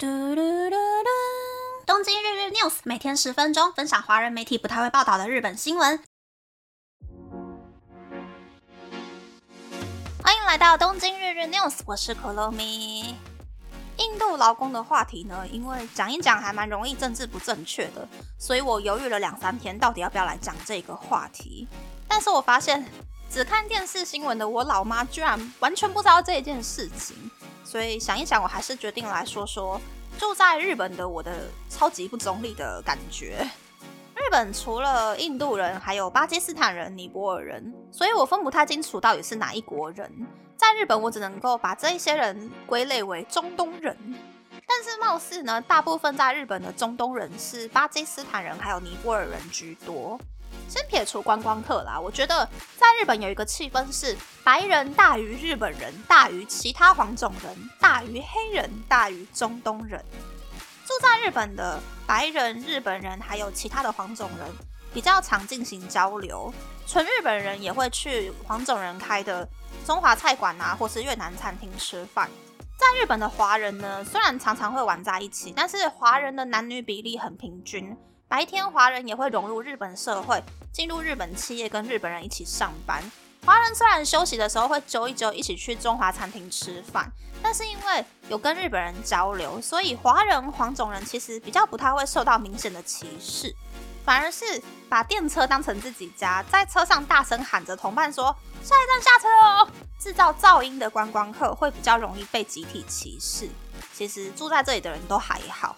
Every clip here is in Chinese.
嘟嘟嘟嘟！东京日日 news 每天十分钟，分享华人媒体不太会报道的日本新闻。欢迎来到东京日日 news，我是可乐咪。印度劳工的话题呢，因为讲一讲还蛮容易政治不正确的，所以我犹豫了两三天，到底要不要来讲这个话题。但是我发现，只看电视新闻的我老妈居然完全不知道这件事情。所以想一想，我还是决定来说说住在日本的我的超级不中立的感觉。日本除了印度人，还有巴基斯坦人、尼泊尔人，所以我分不太清楚到底是哪一国人。在日本，我只能够把这一些人归类为中东人。但是貌似呢，大部分在日本的中东人是巴基斯坦人，还有尼泊尔人居多。先撇除观光客啦，我觉得在日本有一个气氛是白人大于日本人，大于其他黄种人，大于黑人，大于中东人。住在日本的白人、日本人还有其他的黄种人比较常进行交流，纯日本人也会去黄种人开的中华菜馆啊，或是越南餐厅吃饭。在日本的华人呢，虽然常常会玩在一起，但是华人的男女比例很平均。白天华人也会融入日本社会，进入日本企业，跟日本人一起上班。华人虽然休息的时候会揪一揪，一起去中华餐厅吃饭，但是因为有跟日本人交流，所以华人黄种人其实比较不太会受到明显的歧视，反而是把电车当成自己家，在车上大声喊着同伴说下一站下车哦，制造噪音的观光客会比较容易被集体歧视。其实住在这里的人都还好。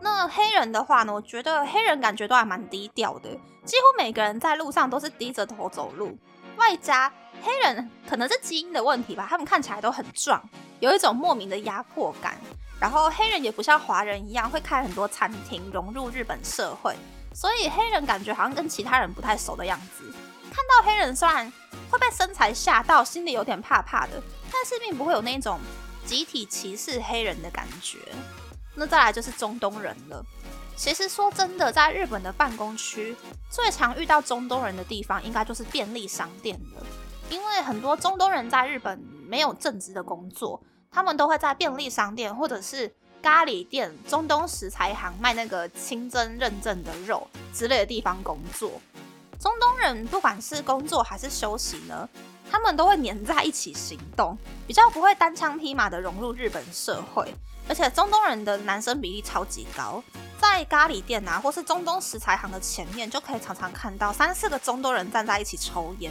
那黑人的话呢？我觉得黑人感觉都还蛮低调的，几乎每个人在路上都是低着头走路。外加黑人可能是基因的问题吧，他们看起来都很壮，有一种莫名的压迫感。然后黑人也不像华人一样会开很多餐厅，融入日本社会，所以黑人感觉好像跟其他人不太熟的样子。看到黑人虽然会被身材吓到，心里有点怕怕的，但是并不会有那种集体歧视黑人的感觉。那再来就是中东人了。其实说真的，在日本的办公区最常遇到中东人的地方，应该就是便利商店了。因为很多中东人在日本没有正职的工作，他们都会在便利商店或者是咖喱店、中东食材行卖那个清真认证的肉之类的地方工作。中东人不管是工作还是休息呢，他们都会黏在一起行动，比较不会单枪匹马的融入日本社会。而且中东人的男生比例超级高，在咖喱店啊，或是中东食材行的前面，就可以常常看到三四个中东人站在一起抽烟。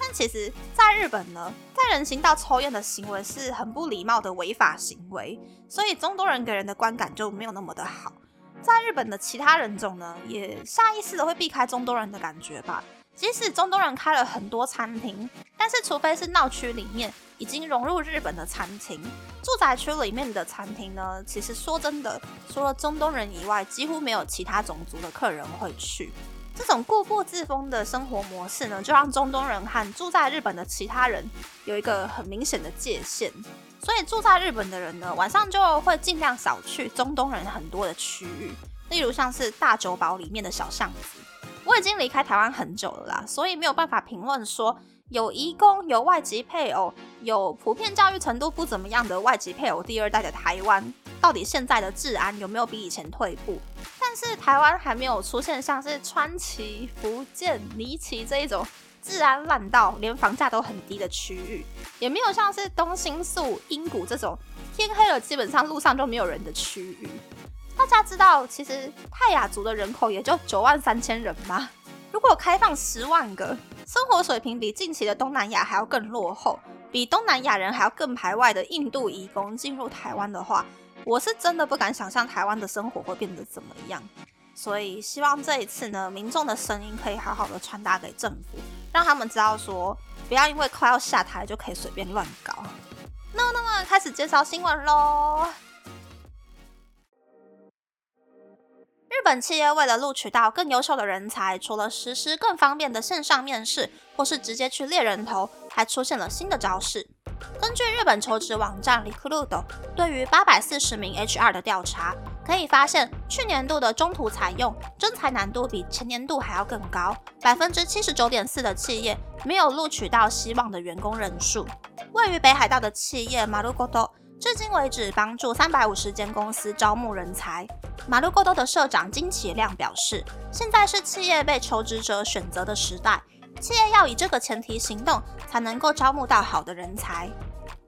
但其实，在日本呢，在人行道抽烟的行为是很不礼貌的违法行为，所以中东人给人的观感就没有那么的好。在日本的其他人种呢，也下意识的会避开中东人的感觉吧。即使中东人开了很多餐厅，但是除非是闹区里面已经融入日本的餐厅，住宅区里面的餐厅呢，其实说真的，除了中东人以外，几乎没有其他种族的客人会去。这种固步自封的生活模式呢，就让中东人和住在日本的其他人有一个很明显的界限。所以住在日本的人呢，晚上就会尽量少去中东人很多的区域，例如像是大酒保里面的小巷子。我已经离开台湾很久了啦，所以没有办法评论说有移工、有外籍配偶、有普遍教育程度不怎么样的外籍配偶第二代的台湾，到底现在的治安有没有比以前退步？但是台湾还没有出现像是川崎、福建、离奇这一种治安烂到连房价都很低的区域，也没有像是东新宿、英谷这种天黑了基本上路上就没有人的区域。大家知道，其实泰雅族的人口也就九万三千人吗？如果开放十万个，生活水平比近期的东南亚还要更落后，比东南亚人还要更排外的印度移工进入台湾的话，我是真的不敢想象台湾的生活会变得怎么样。所以希望这一次呢，民众的声音可以好好的传达给政府，让他们知道说，不要因为快要下台就可以随便乱搞。那那么开始介绍新闻喽。日本企业为了录取到更优秀的人才，除了实施更方便的线上面试，或是直接去猎人头，还出现了新的招式。根据日本求职网站 Recruit 对于八百四十名 HR 的调查，可以发现去年度的中途采用征才难度比前年度还要更高，百分之七十九点四的企业没有录取到希望的员工人数。位于北海道的企业 Marugoto。至今为止帮助三百五十间公司招募人才。马路过多的社长金启亮表示，现在是企业被求职者选择的时代，企业要以这个前提行动，才能够招募到好的人才。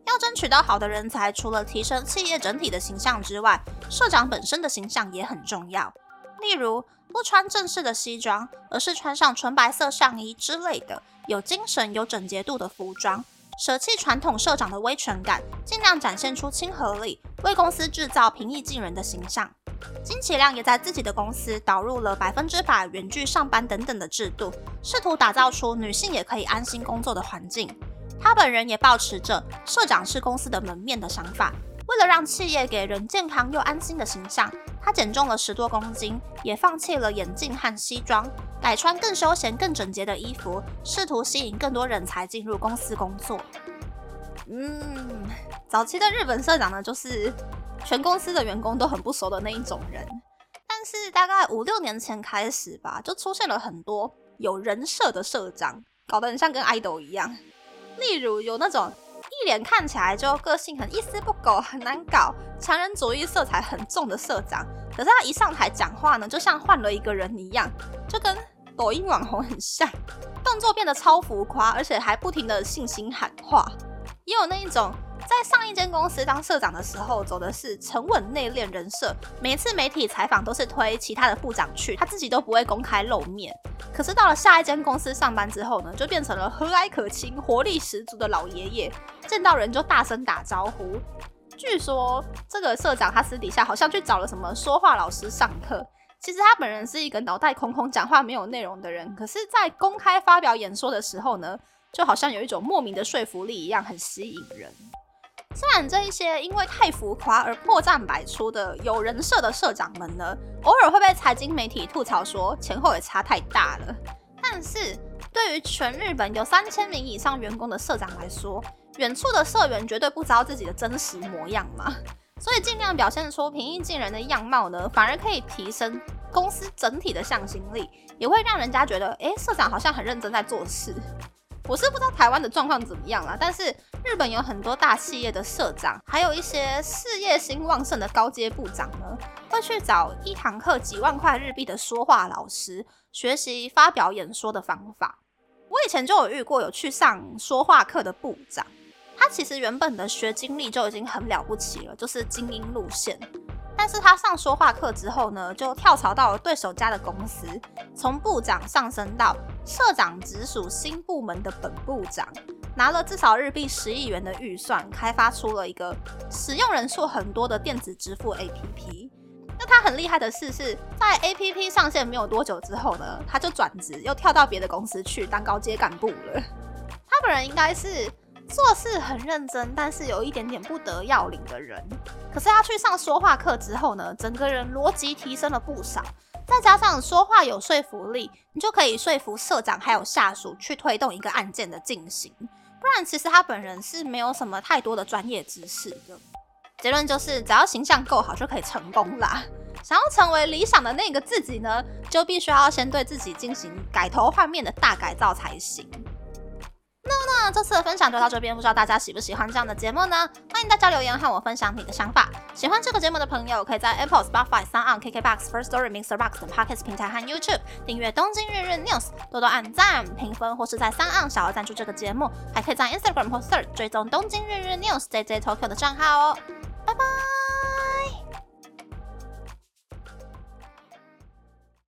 要争取到好的人才，除了提升企业整体的形象之外，社长本身的形象也很重要。例如，不穿正式的西装，而是穿上纯白色上衣之类的，有精神、有整洁度的服装。舍弃传统社长的威权感，尽量展现出亲和力，为公司制造平易近人的形象。金启亮也在自己的公司导入了百分之百远距上班等等的制度，试图打造出女性也可以安心工作的环境。他本人也保持着社长是公司的门面的想法，为了让企业给人健康又安心的形象，他减重了十多公斤，也放弃了眼镜和西装。改穿更休闲、更整洁的衣服，试图吸引更多人才进入公司工作。嗯，早期的日本社长呢，就是全公司的员工都很不熟的那一种人。但是大概五六年前开始吧，就出现了很多有人设的社长，搞得很像跟 idol 一样。例如有那种一脸看起来就个性很一丝不苟、很难搞、强人主义色彩很重的社长。可是他一上台讲话呢，就像换了一个人一样，就跟抖音网红很像，动作变得超浮夸，而且还不停的信心喊话。也有那一种在上一间公司当社长的时候，走的是沉稳内敛人设，每次媒体采访都是推其他的部长去，他自己都不会公开露面。可是到了下一间公司上班之后呢，就变成了和蔼可亲、活力十足的老爷爷，见到人就大声打招呼。据说这个社长他私底下好像去找了什么说话老师上课，其实他本人是一个脑袋空空、讲话没有内容的人，可是，在公开发表演说的时候呢，就好像有一种莫名的说服力一样，很吸引人。虽然这一些因为太浮夸而破绽百出的有人设的社长们呢，偶尔会被财经媒体吐槽说前后也差太大了，但是对于全日本有三千名以上员工的社长来说，远处的社员绝对不知道自己的真实模样嘛，所以尽量表现出平易近人的样貌呢，反而可以提升公司整体的向心力，也会让人家觉得，哎，社长好像很认真在做事。我是不知道台湾的状况怎么样啦，但是日本有很多大企业的社长，还有一些事业心旺盛的高阶部长呢，会去找一堂课几万块日币的说话老师，学习发表演说的方法。我以前就有遇过有去上说话课的部长。他其实原本的学经历就已经很了不起了，就是精英路线。但是他上说话课之后呢，就跳槽到了对手家的公司，从部长上升到社长直属新部门的本部长，拿了至少日币十亿元的预算，开发出了一个使用人数很多的电子支付 APP。那他很厉害的事是在 APP 上线没有多久之后呢，他就转职又跳到别的公司去当高阶干部了。他本人应该是。做事很认真，但是有一点点不得要领的人。可是他去上说话课之后呢，整个人逻辑提升了不少。再加上说话有说服力，你就可以说服社长还有下属去推动一个案件的进行。不然，其实他本人是没有什么太多的专业知识的。结论就是，只要形象够好，就可以成功啦。想要成为理想的那个自己呢，就必须要先对自己进行改头换面的大改造才行。那那这次的分享就到这边，不知道大家喜不喜欢这样的节目呢？欢迎大家留言和我分享你的想法。喜欢这个节目的朋友，可以在 Apple、Spotify、s o n KKBox、First Story、Mixer Box 等 Podcast 平台和 YouTube 订阅《东京日日 News》，多多按赞、评分，或是在三岸小额赞助这个节目，还可以在 Instagram 或 Search 追踪《东京日日 News》JJ Tokyo 的账号哦。拜拜。